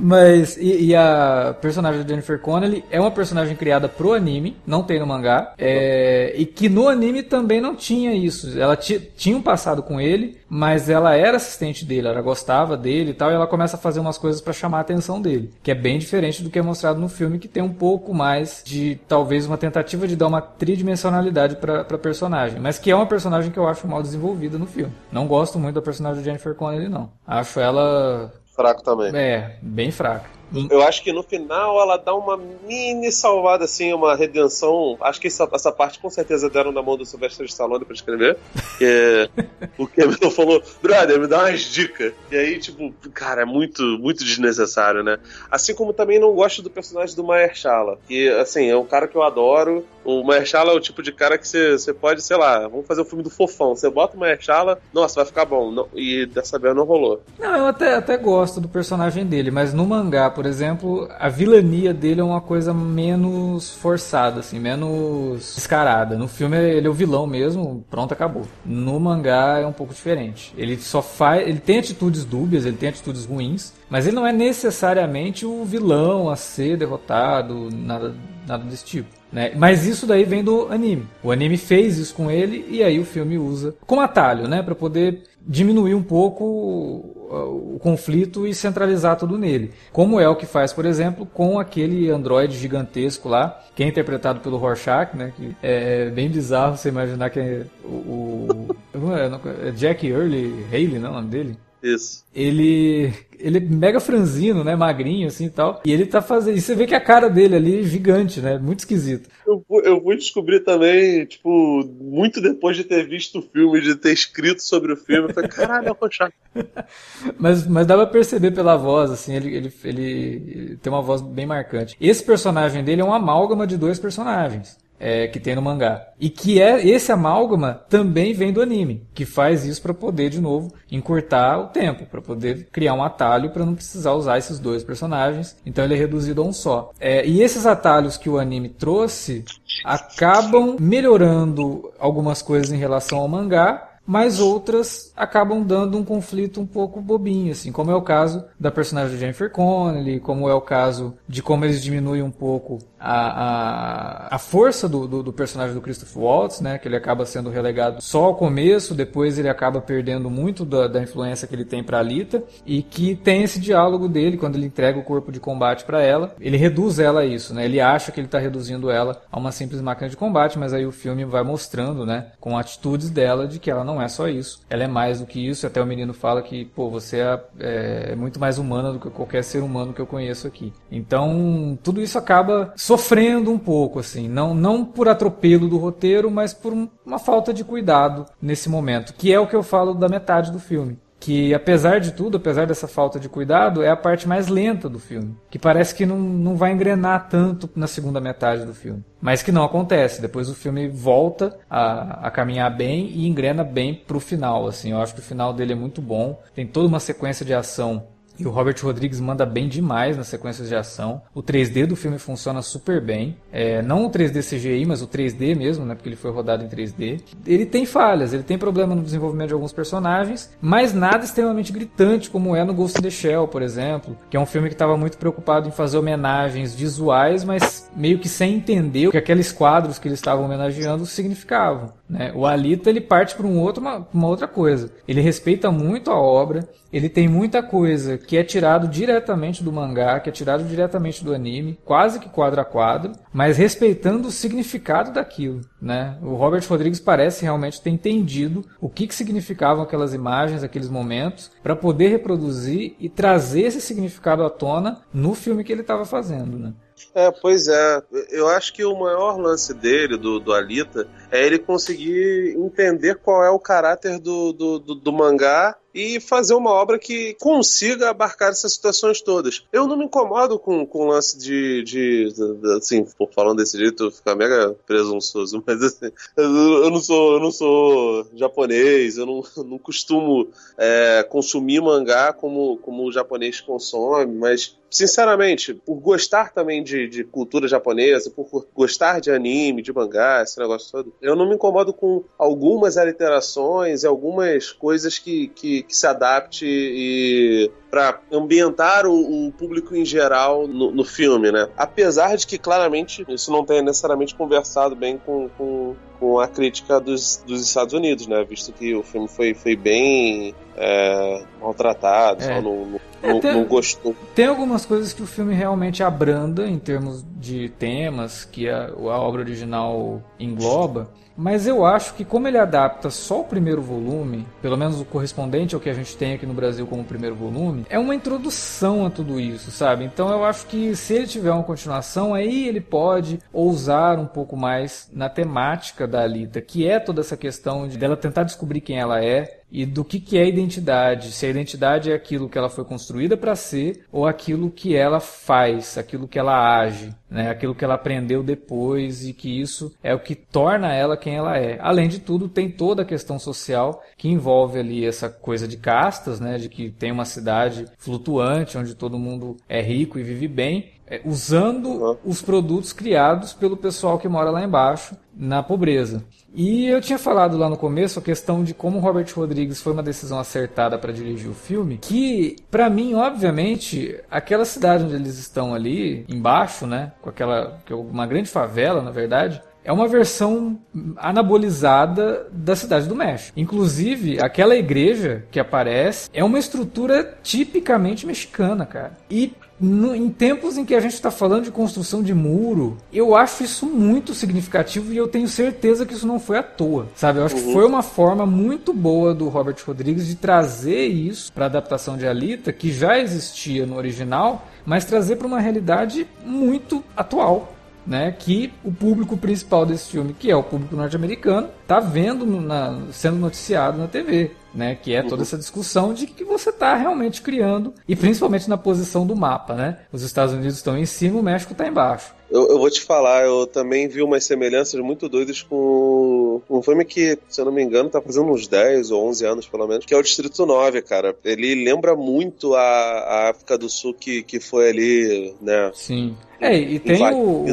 Mas, e, e, a personagem da Jennifer Connelly é uma personagem criada pro anime, não tem no mangá, é, e que no anime também não tinha isso. Ela tinha um passado com ele, mas ela era assistente dele, ela gostava dele e tal, e ela começa a fazer umas coisas para chamar a atenção dele, que é bem diferente do que é mostrado no filme, que tem um pouco mais de, talvez, uma tentativa de dar uma tridimensionalidade pra, pra personagem, mas que é uma personagem que eu acho mal desenvolvida no filme. Não gosto muito da personagem da Jennifer Connelly, não. Acho ela fraco também. É, bem fraco. Eu acho que no final ela dá uma mini salvada, assim, uma redenção. Acho que essa, essa parte com certeza deram na mão do Sylvester Stallone pra escrever. Que o Cameron falou, brother, me dá umas dicas. E aí, tipo, cara, é muito, muito desnecessário, né? Assim como também não gosto do personagem do Mahershala. Que, assim, é um cara que eu adoro. O Mahershala é o tipo de cara que você pode, sei lá, vamos fazer o um filme do fofão. Você bota o Mahershala, nossa, vai ficar bom. Não, e dessa vez não rolou. Não, eu até, até gosto do personagem dele, mas no mangá, por exemplo, a vilania dele é uma coisa menos forçada, assim, menos descarada. No filme ele é o vilão mesmo, pronto, acabou. No mangá é um pouco diferente. Ele só faz, ele tem atitudes dúbias, ele tem atitudes ruins, mas ele não é necessariamente o vilão a ser derrotado, nada, nada desse tipo. Né? Mas isso daí vem do anime. O anime fez isso com ele e aí o filme usa como atalho, né, para poder diminuir um pouco o, o conflito e centralizar tudo nele. Como é o que faz, por exemplo, com aquele androide gigantesco lá, que é interpretado pelo Rorschach, né, que é bem bizarro você imaginar que é o, o é, é Jack Early Haley, não é o nome dele? Isso. Ele ele é mega franzino, né? Magrinho, assim e tal. E ele tá fazendo. E você vê que a cara dele ali é gigante, né? Muito esquisito. Eu, eu fui descobrir também, tipo, muito depois de ter visto o filme, de ter escrito sobre o filme. Eu falei, caralho, poxa. mas, mas dá pra perceber pela voz, assim, ele, ele, ele, ele tem uma voz bem marcante. Esse personagem dele é uma amálgama de dois personagens é, que tem no mangá. E que é esse amálgama também vem do anime, que faz isso para poder de novo encurtar o tempo, para poder criar um atalho para não precisar usar esses dois personagens. Então ele é reduzido a um só. É, e esses atalhos que o anime trouxe acabam melhorando algumas coisas em relação ao mangá, mas outras acabam dando um conflito um pouco bobinho, assim, como é o caso da personagem de Jennifer Connelly, como é o caso de como eles diminuem um pouco a, a, a força do, do, do, personagem do Christopher Waltz, né, que ele acaba sendo relegado só ao começo, depois ele acaba perdendo muito da, da influência que ele tem para Alita, e que tem esse diálogo dele quando ele entrega o corpo de combate para ela, ele reduz ela a isso, né, ele acha que ele está reduzindo ela a uma simples máquina de combate, mas aí o filme vai mostrando, né, com atitudes dela de que ela não é só isso, ela é mais do que isso. Até o menino fala que, pô, você é, é, muito mais humana do que qualquer ser humano que eu conheço aqui. Então, tudo isso acaba sofrendo um pouco, assim, não, não por atropelo do roteiro, mas por uma falta de cuidado nesse momento, que é o que eu falo da metade do filme que apesar de tudo, apesar dessa falta de cuidado, é a parte mais lenta do filme, que parece que não, não vai engrenar tanto na segunda metade do filme. Mas que não acontece, depois o filme volta a, a caminhar bem e engrena bem pro final, assim, eu acho que o final dele é muito bom, tem toda uma sequência de ação e o Robert Rodrigues manda bem demais nas sequências de ação. O 3D do filme funciona super bem. É, não o 3D CGI, mas o 3D mesmo, né? Porque ele foi rodado em 3D. Ele tem falhas, ele tem problema no desenvolvimento de alguns personagens, mas nada extremamente gritante, como é no Ghost in the Shell, por exemplo, que é um filme que estava muito preocupado em fazer homenagens visuais, mas meio que sem entender o que aqueles quadros que eles estavam homenageando significavam. Né? O Alita ele parte para um outro, uma, uma outra coisa. Ele respeita muito a obra, ele tem muita coisa que é tirado diretamente do mangá, que é tirado diretamente do anime, quase que quadro a quadro, mas respeitando o significado daquilo. Né? O Robert Rodrigues parece realmente ter entendido o que, que significavam aquelas imagens, aqueles momentos, para poder reproduzir e trazer esse significado à tona no filme que ele estava fazendo. Né? É, pois é. Eu acho que o maior lance dele, do, do Alita, é ele conseguir entender qual é o caráter do, do, do, do mangá e fazer uma obra que consiga abarcar essas situações todas. Eu não me incomodo com, com o lance de, de, de assim, falando desse jeito, ficar mega presunçoso, mas assim, eu não sou, eu não sou japonês, eu não, não costumo é, consumir mangá como, como o japonês consome, mas sinceramente, por gostar também de, de cultura japonesa, por gostar de anime, de mangá, esse negócio todo, eu não me incomodo com algumas aliterações e algumas coisas que, que, que se adapte e para ambientar o, o, público em geral no, no, filme, né? Apesar de que claramente isso não tenha necessariamente conversado bem com, com, com a crítica dos, dos Estados Unidos, né? Visto que o filme foi, foi bem é, maltratado, é. só não, não, é, tem, não gostou. Tem algumas coisas que o filme realmente abranda em termos de temas que a, a obra original engloba. Mas eu acho que como ele adapta só o primeiro volume, pelo menos o correspondente ao que a gente tem aqui no Brasil como primeiro volume, é uma introdução a tudo isso, sabe? Então eu acho que se ele tiver uma continuação, aí ele pode ousar um pouco mais na temática da Alita, que é toda essa questão de dela tentar descobrir quem ela é, e do que, que é identidade. Se a identidade é aquilo que ela foi construída para ser ou aquilo que ela faz, aquilo que ela age, né? aquilo que ela aprendeu depois e que isso é o que torna ela quem ela é. Além de tudo, tem toda a questão social que envolve ali essa coisa de castas, né? de que tem uma cidade flutuante onde todo mundo é rico e vive bem é, usando os produtos criados pelo pessoal que mora lá embaixo, na pobreza. E eu tinha falado lá no começo a questão de como Robert Rodrigues foi uma decisão acertada para dirigir o filme, que para mim, obviamente, aquela cidade onde eles estão ali embaixo, né, com aquela que é uma grande favela, na verdade, é uma versão anabolizada da cidade do México. Inclusive, aquela igreja que aparece é uma estrutura tipicamente mexicana, cara. E no, em tempos em que a gente está falando de construção de muro, eu acho isso muito significativo e eu tenho certeza que isso não foi à toa, sabe? Eu acho uhum. que foi uma forma muito boa do Robert Rodrigues de trazer isso para a adaptação de Alita, que já existia no original, mas trazer para uma realidade muito atual né, que o público principal desse filme, que é o público norte-americano, está vendo na, sendo noticiado na TV. Né, que é toda uhum. essa discussão de que você está realmente criando, e principalmente na posição do mapa. Né? Os Estados Unidos estão em cima, o México está embaixo. Eu, eu, vou te falar, eu também vi umas semelhanças muito doidas com um filme que, se eu não me engano, tá fazendo uns 10 ou 11 anos pelo menos, que é o Distrito 9, cara. Ele lembra muito a, a África do Sul que, que foi ali, né? Sim. É, e tem o,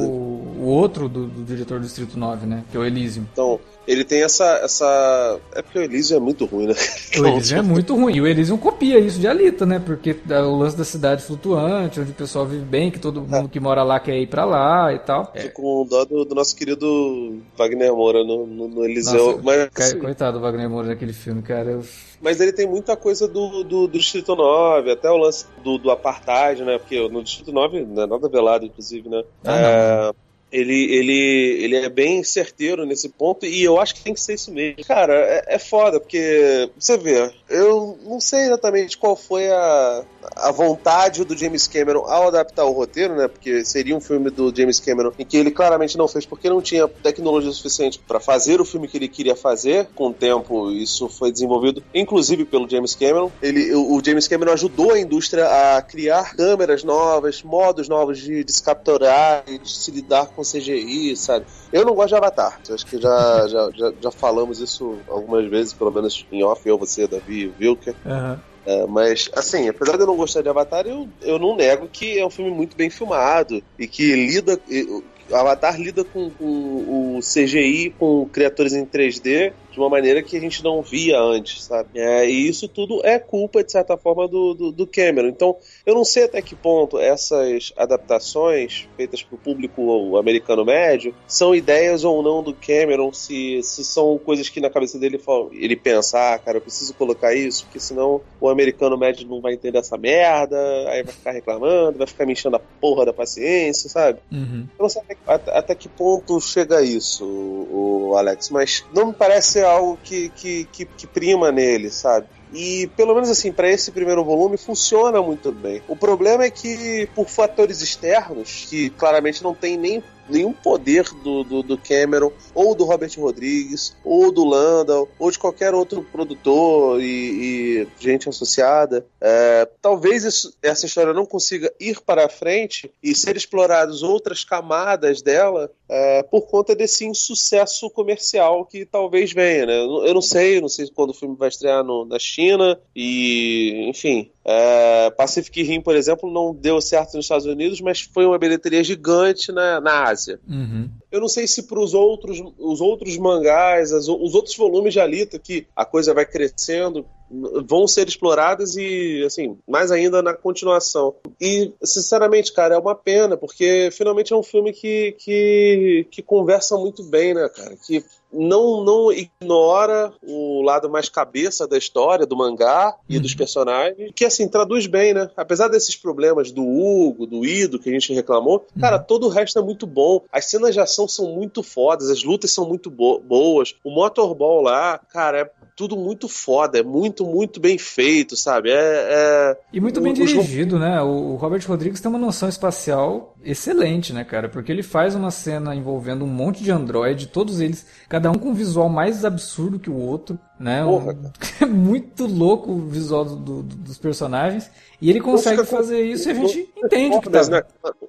o, outro do, do, diretor do Distrito 9, né? Que é o Elysium. Então, Ele tem essa, essa. É porque o Elysium é muito ruim, né? O Elysium é muito ruim. E o Elysium copia isso de Alita, né? Porque é o lance da cidade flutuante, onde o pessoal vive bem, que todo mundo que mora lá quer ir pra lá e tal. Fico com dó do, do nosso querido Wagner Moura no, no, no Eliseu. Nossa, mas, Cara, assim, Coitado do Wagner Moura naquele filme, cara. Eu... mas ele tem muita coisa do, do, do Distrito 9, até o lance do, do Apartheid, né? Porque no Distrito 9 não é nada velado, inclusive, né? Ah, É, ele, ele, ele é bem certeiro nesse ponto e eu acho que tem que ser isso mesmo. Cara, é, é foda, porque você vê, eu não sei exatamente qual foi a, a vontade do James Cameron ao adaptar o roteiro, né? Porque seria um filme do James Cameron em que ele claramente não fez porque não tinha tecnologia suficiente para fazer o filme que ele queria fazer. Com o tempo, isso foi desenvolvido, inclusive pelo James Cameron. Ele, o, James Cameron ajudou a indústria a criar câmeras novas, modos novos de, de se capturar e de se lidar com CGI, sabe? Eu não gosto de Avatar. Acho que já, já, já, já falamos isso algumas vezes, pelo menos em off, eu, você, Davi, Wilker. Aham. É, mas, assim, apesar de eu não gostar de Avatar, eu, eu não nego que é um filme muito bem filmado e que lida. e- o Avatar lida com, com o CGI, com criaturas em 3D, de uma maneira que a gente não via antes, sabe? É, e isso tudo é culpa, de certa forma, do, do, do Cameron. Então, eu não sei até que ponto essas adaptações feitas para o público americano médio são ideias ou não do Cameron, se, se são coisas que na cabeça dele ele pensa, ah, cara, eu preciso colocar isso, porque senão o americano médio não vai entender essa merda, aí vai ficar reclamando, vai ficar me enchendo a porra da paciência, sabe? Uhum. Eu não sei até, até- até que ponto chega isso, o, o Alex, mas não me parece ser algo que, que, que, que prima nele, sabe? E pelo menos assim, para esse primeiro volume funciona muito bem. O problema é que, por fatores externos, que claramente não tem nem nenhum poder do, do, do Cameron, ou do Robert Rodrigues, ou do Landau, ou de qualquer outro produtor e, e gente associada. É, talvez isso- essa história não consiga ir para frente e ser exploradas outras camadas dela é, por conta desse insucesso comercial que talvez venha, né? Eu não- sei, não sei quando o filme vai estrear no- na China e, enfim, é, Pacific Rim, por exemplo, não deu certo nos Estados Unidos, mas foi uma bilheteria gigante na, na Ásia. Uhum. Eu não sei se para os outros, os outros mangás, as os outros volumes de Alita, que a coisa vai crescendo, vão ser exploradas e, assim, mais ainda na continuação. E, sinceramente, cara, é uma pena, porque finalmente é um filme que, que, que conversa muito bem, né, cara? Que não, não ignora o lado mais cabeça da história, do mangá e Uhum. dos personagens, que, assim, traduz bem, né? Apesar desses problemas do Hugo, do Ido, que a gente reclamou, cara, todo o resto é muito bom. As cenas de ação são muito fodas, as lutas são muito bo- boas. O motorball lá, cara, é tudo muito foda, é muito, muito bem feito, sabe? É. é- E muito o- bem os- dirigido, né? O o Robert Rodrigues tem uma noção espacial excelente, né, cara? Porque ele faz uma cena envolvendo um monte de android, todos eles, cada um com um visual mais absurdo que o outro, né? Porra, Um- É muito louco o visual do- do- dos personagens. E ele consegue fica com- fazer isso e a não- gente entende que tá. Né?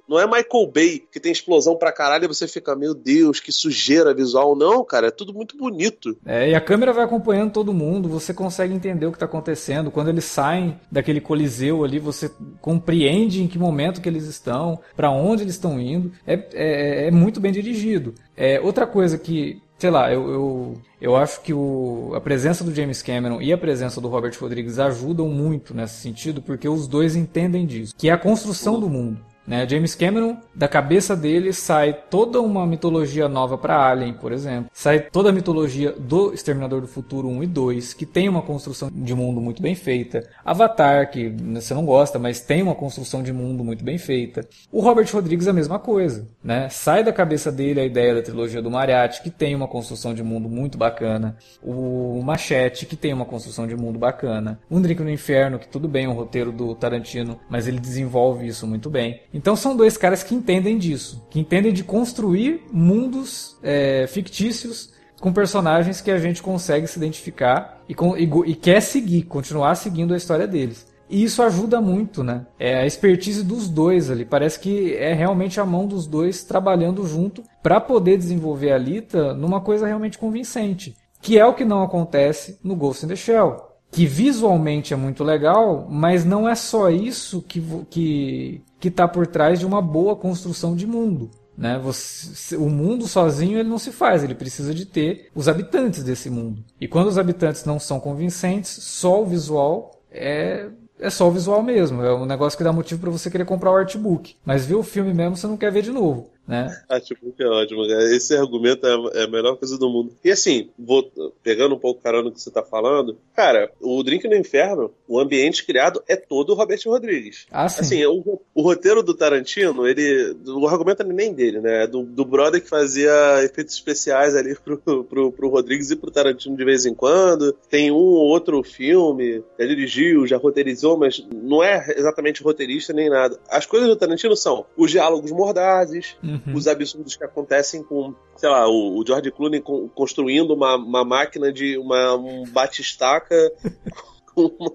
Não é Michael Bay que tem explosão pra caralho e você fica, meu Deus, que sujeira visual. Não, cara, é tudo muito bonito. É, e a câmera vai acompanhando todo mundo, você consegue entender o que está acontecendo. Quando eles saem daquele coliseu ali, você compreende em que momento que eles estão, para onde eles estão indo. É, é, é muito bem dirigido. É, outra coisa que, sei lá, eu, eu, eu acho que o, a presença do James Cameron e a presença do Robert Rodrigues ajudam muito nesse sentido, porque os dois entendem disso, que é a construção do mundo. Né? James Cameron, da cabeça dele sai toda uma mitologia nova para Alien, por exemplo. Sai toda a mitologia do Exterminador do Futuro 1 e 2, que tem uma construção de mundo muito bem feita. Avatar, que você não gosta, mas tem uma construção de mundo muito bem feita. O Robert Rodrigues a mesma coisa, né? Sai da cabeça dele a ideia da trilogia do Mariachi, que tem uma construção de mundo muito bacana. O Machete, que tem uma construção de mundo bacana. Um Drink no Inferno, que tudo bem, é um roteiro do Tarantino, mas ele desenvolve isso muito bem. Então são dois caras que entendem disso, que entendem de construir mundos é, fictícios com personagens que a gente consegue se identificar e, com- e e quer seguir, continuar seguindo a história deles. E isso ajuda muito, né? É a expertise dos dois ali. Parece que é realmente a mão dos dois trabalhando junto para poder desenvolver a Lita numa coisa realmente convincente. Que é o que não acontece no Ghost in the Shell que visualmente é muito legal, mas não é só isso que que que está por trás de uma boa construção de mundo. Né? Você, o mundo sozinho ele não se faz, ele precisa de ter os habitantes desse mundo. E quando os habitantes não são convincentes, só o visual é é só o visual mesmo. É um negócio que dá motivo para você querer comprar o artbook. Mas ver o filme mesmo você não quer ver de novo né? Artbook é ótimo, cara. Esse argumento é, é a melhor coisa do mundo. E assim, vou pegando um pouco carona no que você tá falando, cara, o Drink no Inferno, o ambiente criado é todo o Robert Rodrigues. Ah, sim. Assim, o, o roteiro do Tarantino, ele. O argumento é nem dele, né? É do, do brother que fazia efeitos especiais ali pro, pro, pro Rodrigues e pro Tarantino de vez em quando. Tem um ou outro filme, já dirigiu, já roteirizou, mas não é exatamente roteirista nem nada. As coisas do Tarantino são os diálogos mordazes. Uhum uhum. os absurdos que acontecem com, sei lá, o, o George Clooney construindo uma, uma máquina de uma, um batistaca com uma,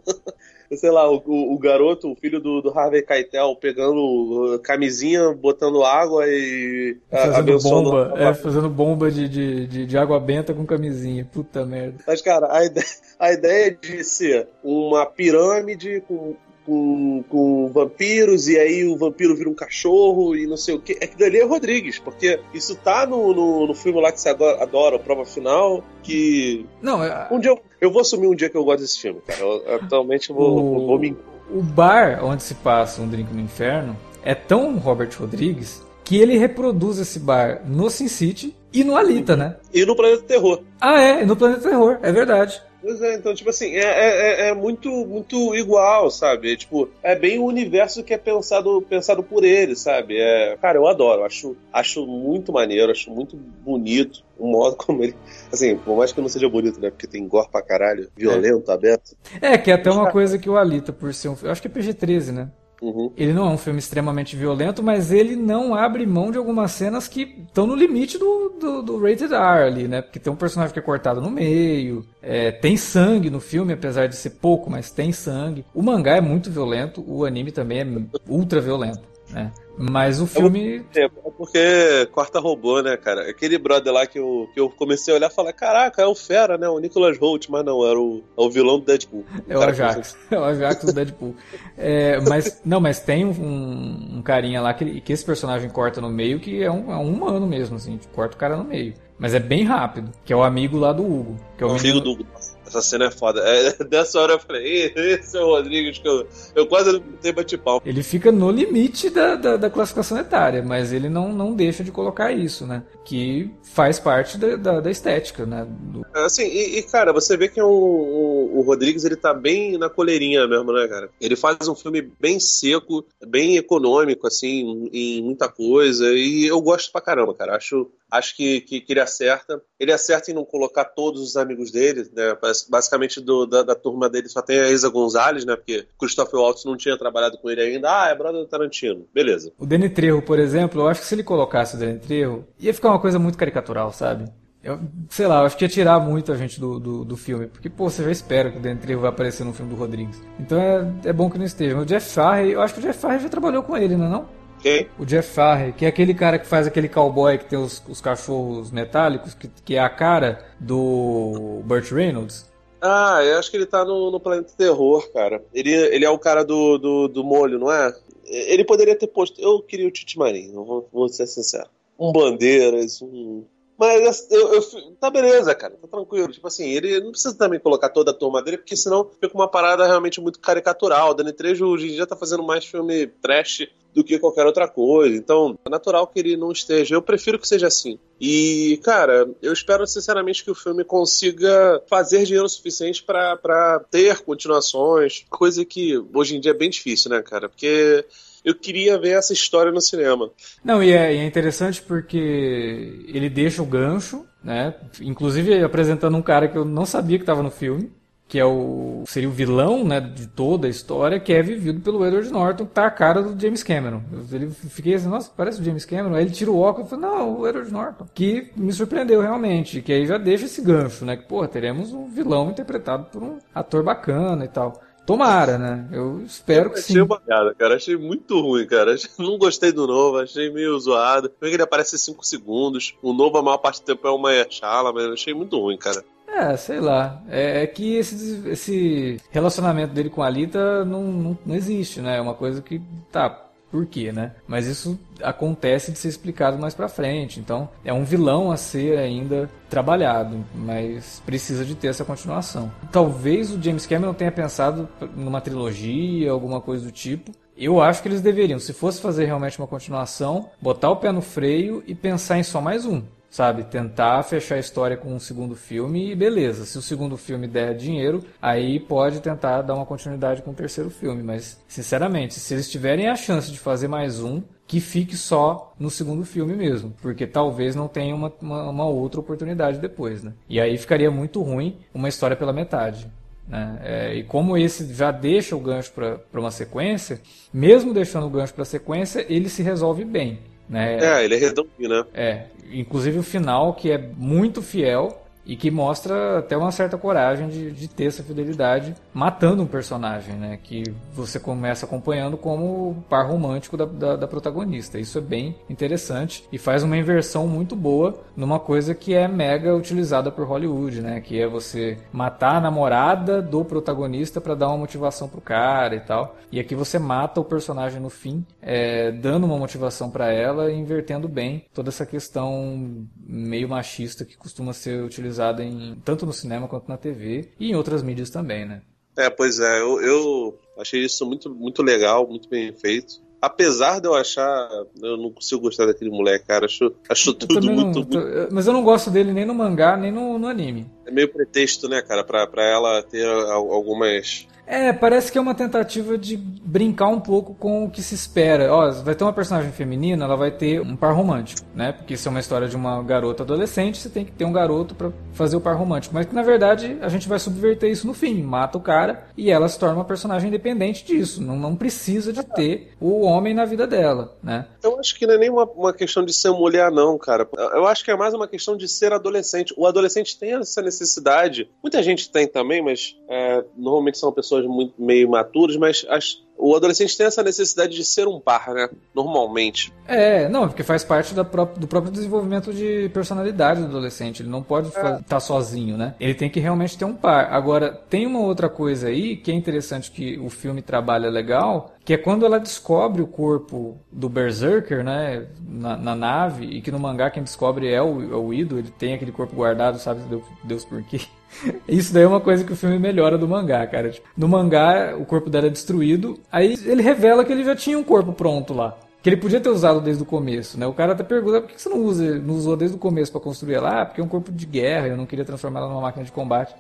sei lá, o, o, garoto, o filho do, do Harvey Keitel, pegando camisinha, botando água e fazendo bomba, é, fazendo bomba de, de, de, de, água benta com camisinha. Puta merda. Mas, cara, a ideia, a ideia de ser uma pirâmide com com, com vampiros, e aí o vampiro vira um cachorro e não sei o que. É que dali é Rodrigues, porque isso tá no, no, no filme lá que você adora, adora, Prova Final, que. Não, é... Um dia eu, eu vou assumir um dia que eu gosto desse filme, cara. Eu, atualmente eu vou, o, vou me. O bar onde se passa um drink no inferno é tão Robert Rodrigues que ele reproduz esse bar no Sin City e no Alita, né? E no Planeta Terror. Ah, é, e no Planeta Terror, é verdade. Pois é, então, tipo assim, é, é, é, é muito, muito igual, sabe? É, tipo, é bem o universo que é pensado, pensado por ele, sabe? É, cara, eu adoro, acho, acho muito maneiro, acho muito bonito o modo como ele. Assim, por mais que não seja bonito, né? Porque tem gore pra caralho, violento, é. aberto. É, que é até uma coisa que o Alita, por ser um. Eu acho que é PG-13, né? Uhum. Ele não é um filme extremamente violento, mas ele não abre mão de algumas cenas que estão no limite do, do, do, rated R ali, né? Porque tem um personagem que é cortado no meio, é, tem sangue no filme, apesar de ser pouco, mas tem sangue. O mangá é muito violento, o anime também é ultra violento, né? Mas o filme. É, porque corta robô, né, cara? Aquele brother lá que eu, que eu comecei a olhar e falar: caraca, é o Fera, né? O Nicholas Holt, mas não, era o, é o vilão do Deadpool. É o, Ajax. É o Ajax do Deadpool. é, mas, não, mas tem um, um carinha lá que, que esse personagem corta no meio que é um, é um humano mesmo, assim, corta o cara no meio. Mas é bem rápido, que é o amigo lá do Hugo. Que é o, o amigo do Hugo. Essa cena é foda. É, dessa hora eu falei, esse é o Rodrigues, que eu, eu quase não tenho bate-pau. Ele fica no limite da, da, da, classificação etária, mas ele não, não deixa de colocar isso, né? Que faz parte da, da, da estética, né? Do... Assim, e, e, cara, você vê que o, o, o, Rodrigues, ele tá bem na coleirinha mesmo, né, cara? Ele faz um filme bem seco, bem econômico, assim, em muita coisa, e eu gosto pra caramba, cara. Acho, acho que, que, que ele acerta. Ele acerta em não colocar todos os amigos dele, né? basicamente do, da, da, turma dele só tem a Isa Gonzalez, né? Porque Christopher Waltz não tinha trabalhado com ele ainda. Ah, é brother do Tarantino. Beleza. O Danny Trejo, por exemplo, eu acho que se ele colocasse o Danny Trejo, ia ficar uma coisa muito caricatural, sabe? Eu, sei lá, eu acho que ia tirar muito a gente do, do, do filme. Porque, pô, você já espera que o Danny Trejo vai aparecer no filme do Rodrigues. Então é, é bom que não esteja. O Jeff Farrey, eu acho que o Jeff Farrey já trabalhou com ele, não é não? Quem? O Jeff Farrey, que é aquele cara que faz aquele cowboy que tem os, os cachorros metálicos, que, que é a cara do Burt Reynolds. Ah, eu acho que ele tá no, no Planeta Terror, cara. Ele, ele é o cara do, do, do molho, não é? Ele poderia ter posto. Eu queria o Tite Marinho, vou, vou ser sincero. Um Bandeiras, um. Mas eu, eu, tá beleza, cara, tá tranquilo. Tipo assim, ele não precisa também colocar toda a turma dele, porque senão fica uma parada realmente muito caricatural. Dani Trejo hoje em dia tá fazendo mais filme trash do que qualquer outra coisa. Então, é natural que ele não esteja. Eu prefiro que seja assim. E, cara, eu espero sinceramente que o filme consiga fazer dinheiro suficiente para ter continuações, coisa que hoje em dia é bem difícil, né, cara? Porque eu queria ver essa história no cinema. Não, e é, e é interessante porque ele deixa o gancho, né? Inclusive apresentando um cara que eu não sabia que estava no filme que é o seria o vilão né, de toda a história, que é vivido pelo Edward Norton, que tá a cara do James Cameron. Eu fiquei assim, nossa, parece o James Cameron. Aí ele tira o óculos e fala, não, o Edward Norton. Que me surpreendeu realmente, que aí já deixa esse gancho, né? Que, pô, teremos um vilão interpretado por um ator bacana e tal. Tomara, né? Eu espero eu que sim. Achei cara. Achei muito ruim, cara. Não gostei do novo, achei meio zoado. Eu que ele aparece 5 segundos. O novo, a maior parte do tempo, é uma chala, mas achei muito ruim, cara. É, sei lá. É, é, que esse, esse relacionamento dele com a Alita não, não, não existe, né? É uma coisa que, tá, por quê, né? Mas isso acontece de ser explicado mais pra frente. Então, é um vilão a ser ainda trabalhado, mas precisa de ter essa continuação. Talvez o James Cameron tenha pensado numa trilogia, alguma coisa do tipo, eu acho que eles deveriam, se fosse fazer realmente uma continuação, botar o pé no freio e pensar em só mais um sabe? Tentar fechar a história com um segundo filme e beleza. Se o segundo filme der dinheiro, aí pode tentar dar uma continuidade com o terceiro filme. Mas, sinceramente, se eles tiverem a chance de fazer mais um, que fique só no segundo filme mesmo, porque talvez não tenha uma, uma, uma outra oportunidade depois, né? E aí ficaria muito ruim uma história pela metade. Né? É, e como esse já deixa o gancho para uma sequência, mesmo deixando o gancho para a sequência, ele se resolve bem. Né? É, ele é redondinho, né? É, inclusive o final que é muito fiel e que mostra até uma certa coragem de, de ter essa fidelidade matando um personagem, né? Que você começa acompanhando como par romântico da, da, da, protagonista. Isso é bem interessante e faz uma inversão muito boa numa coisa que é mega utilizada por Hollywood, né? Que é você matar a namorada do protagonista para dar uma motivação pro cara e tal. E aqui você mata o personagem no fim, é, dando uma motivação para ela e invertendo bem toda essa questão meio machista que costuma ser utilizada utilizada em, tanto no cinema quanto na TV e em outras mídias também, né? É, pois é, eu, eu achei isso muito, muito legal, muito bem feito apesar de eu achar. Eu não consigo gostar daquele moleque, cara. Acho, acho tudo muito, não, muito, Mas eu não gosto dele nem no mangá, nem no, no anime. É meio pretexto, né, cara, pra, pra ela ter algumas é, parece que é uma tentativa de brincar um pouco com o que se espera. Ó, vai ter uma personagem feminina, ela vai ter um par romântico, né? Porque isso é uma história de uma garota adolescente, você tem que ter um garoto para fazer o par romântico. Mas que na verdade a gente vai subverter isso no fim, mata o cara e ela se torna uma personagem independente disso. Não, não precisa de ter o homem na vida dela, né? Eu acho que não é nem uma, uma questão de ser mulher, não, cara. Eu acho que é mais uma questão de ser adolescente. O adolescente tem essa necessidade. Muita gente tem também, mas é, normalmente são pessoas pessoas muito, meio maturas, mas as, o adolescente tem essa necessidade de ser um par, né? Normalmente. É, não, porque faz parte do próprio desenvolvimento de personalidade do adolescente. Ele não pode estar é. tá sozinho, né? Ele tem que realmente ter um par. Agora, tem uma outra coisa aí que é interessante que o filme trabalha legal, que é quando ela descobre o corpo do Berserker, né, na, na nave, e que no mangá quem descobre é o, é o Ido, ele tem aquele corpo guardado, sabe Deus, Deus por quê. Isso daí é uma coisa que o filme melhora do mangá, cara. Tipo, no mangá, o corpo dela é destruído, aí ele revela que ele já tinha um corpo pronto lá. Que ele podia ter usado desde o começo, né? O cara até pergunta por que você não, usa, não usou desde o começo para construir ela? Ah, porque é um corpo de guerra, eu não queria transformar ela numa máquina de combate.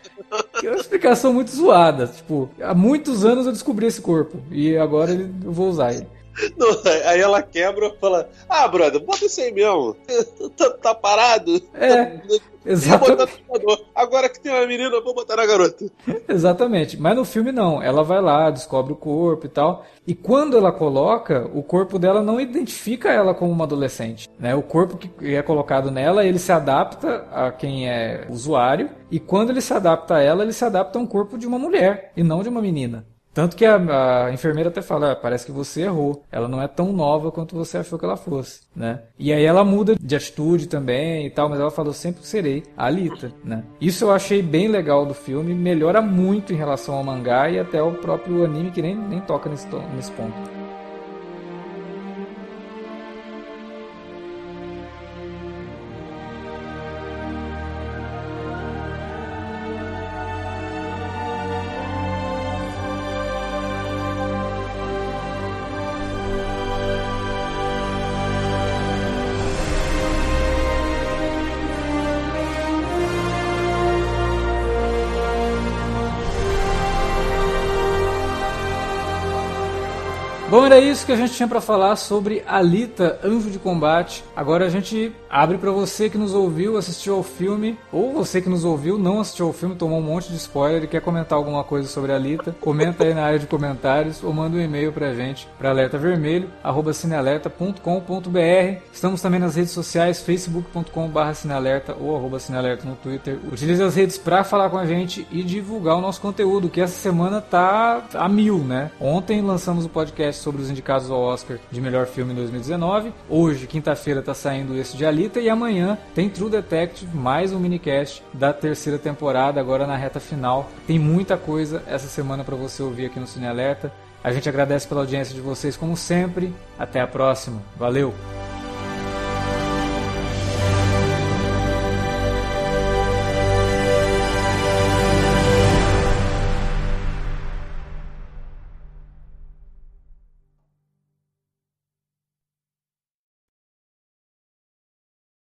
Que é uma explicação muito zoada. Tipo, há muitos anos eu descobri esse corpo e agora eu vou usar ele. Não, aí ela quebra e fala: Ah, brother, bota isso aí mesmo. tá, tá parado? É. Tá, Exatamente. Agora que tem uma menina, vou botar na garota. Exatamente. Mas no filme não. Ela vai lá, descobre o corpo e tal. E quando ela coloca, o corpo dela não identifica ela como uma adolescente. Né? O corpo que é colocado nela, ele se adapta a quem é usuário. E quando ele se adapta a ela, ele se adapta a um corpo de uma mulher e não de uma menina. Tanto que a, a, enfermeira até fala, ah, parece que você errou. Ela não é tão nova quanto você achou que ela fosse, né? E aí ela muda de atitude também e tal, mas ela falou sempre serei a Alita, né? Isso eu achei bem legal do filme, melhora muito em relação ao mangá e até o próprio anime que nem, nem toca nesse, nesse ponto. Bom, era isso que a gente tinha para falar sobre Alita, Anjo de Combate. Agora a gente abre para você que nos ouviu, assistiu ao filme, ou você que nos ouviu, não assistiu ao filme, tomou um monte de spoiler e quer comentar alguma coisa sobre Alita, comenta aí na área de comentários ou manda um e-mail pra gente para alertavermelho@cinealerta.com.br. Estamos também nas redes sociais facebook.com/cinealerta ou arroba cinealerta no Twitter. Utilize as redes para falar com a gente e divulgar o nosso conteúdo, que essa semana tá a mil, né? Ontem lançamos o podcast sobre os indicados ao Oscar de melhor filme em 2019. Hoje, quinta-feira, está saindo esse de E amanhã tem True Detective, mais um minicast da terceira temporada, agora na reta final. Tem muita coisa essa semana para você ouvir aqui no Cine Alerta. A gente agradece pela audiência de vocês como sempre. Até a próxima. Valeu!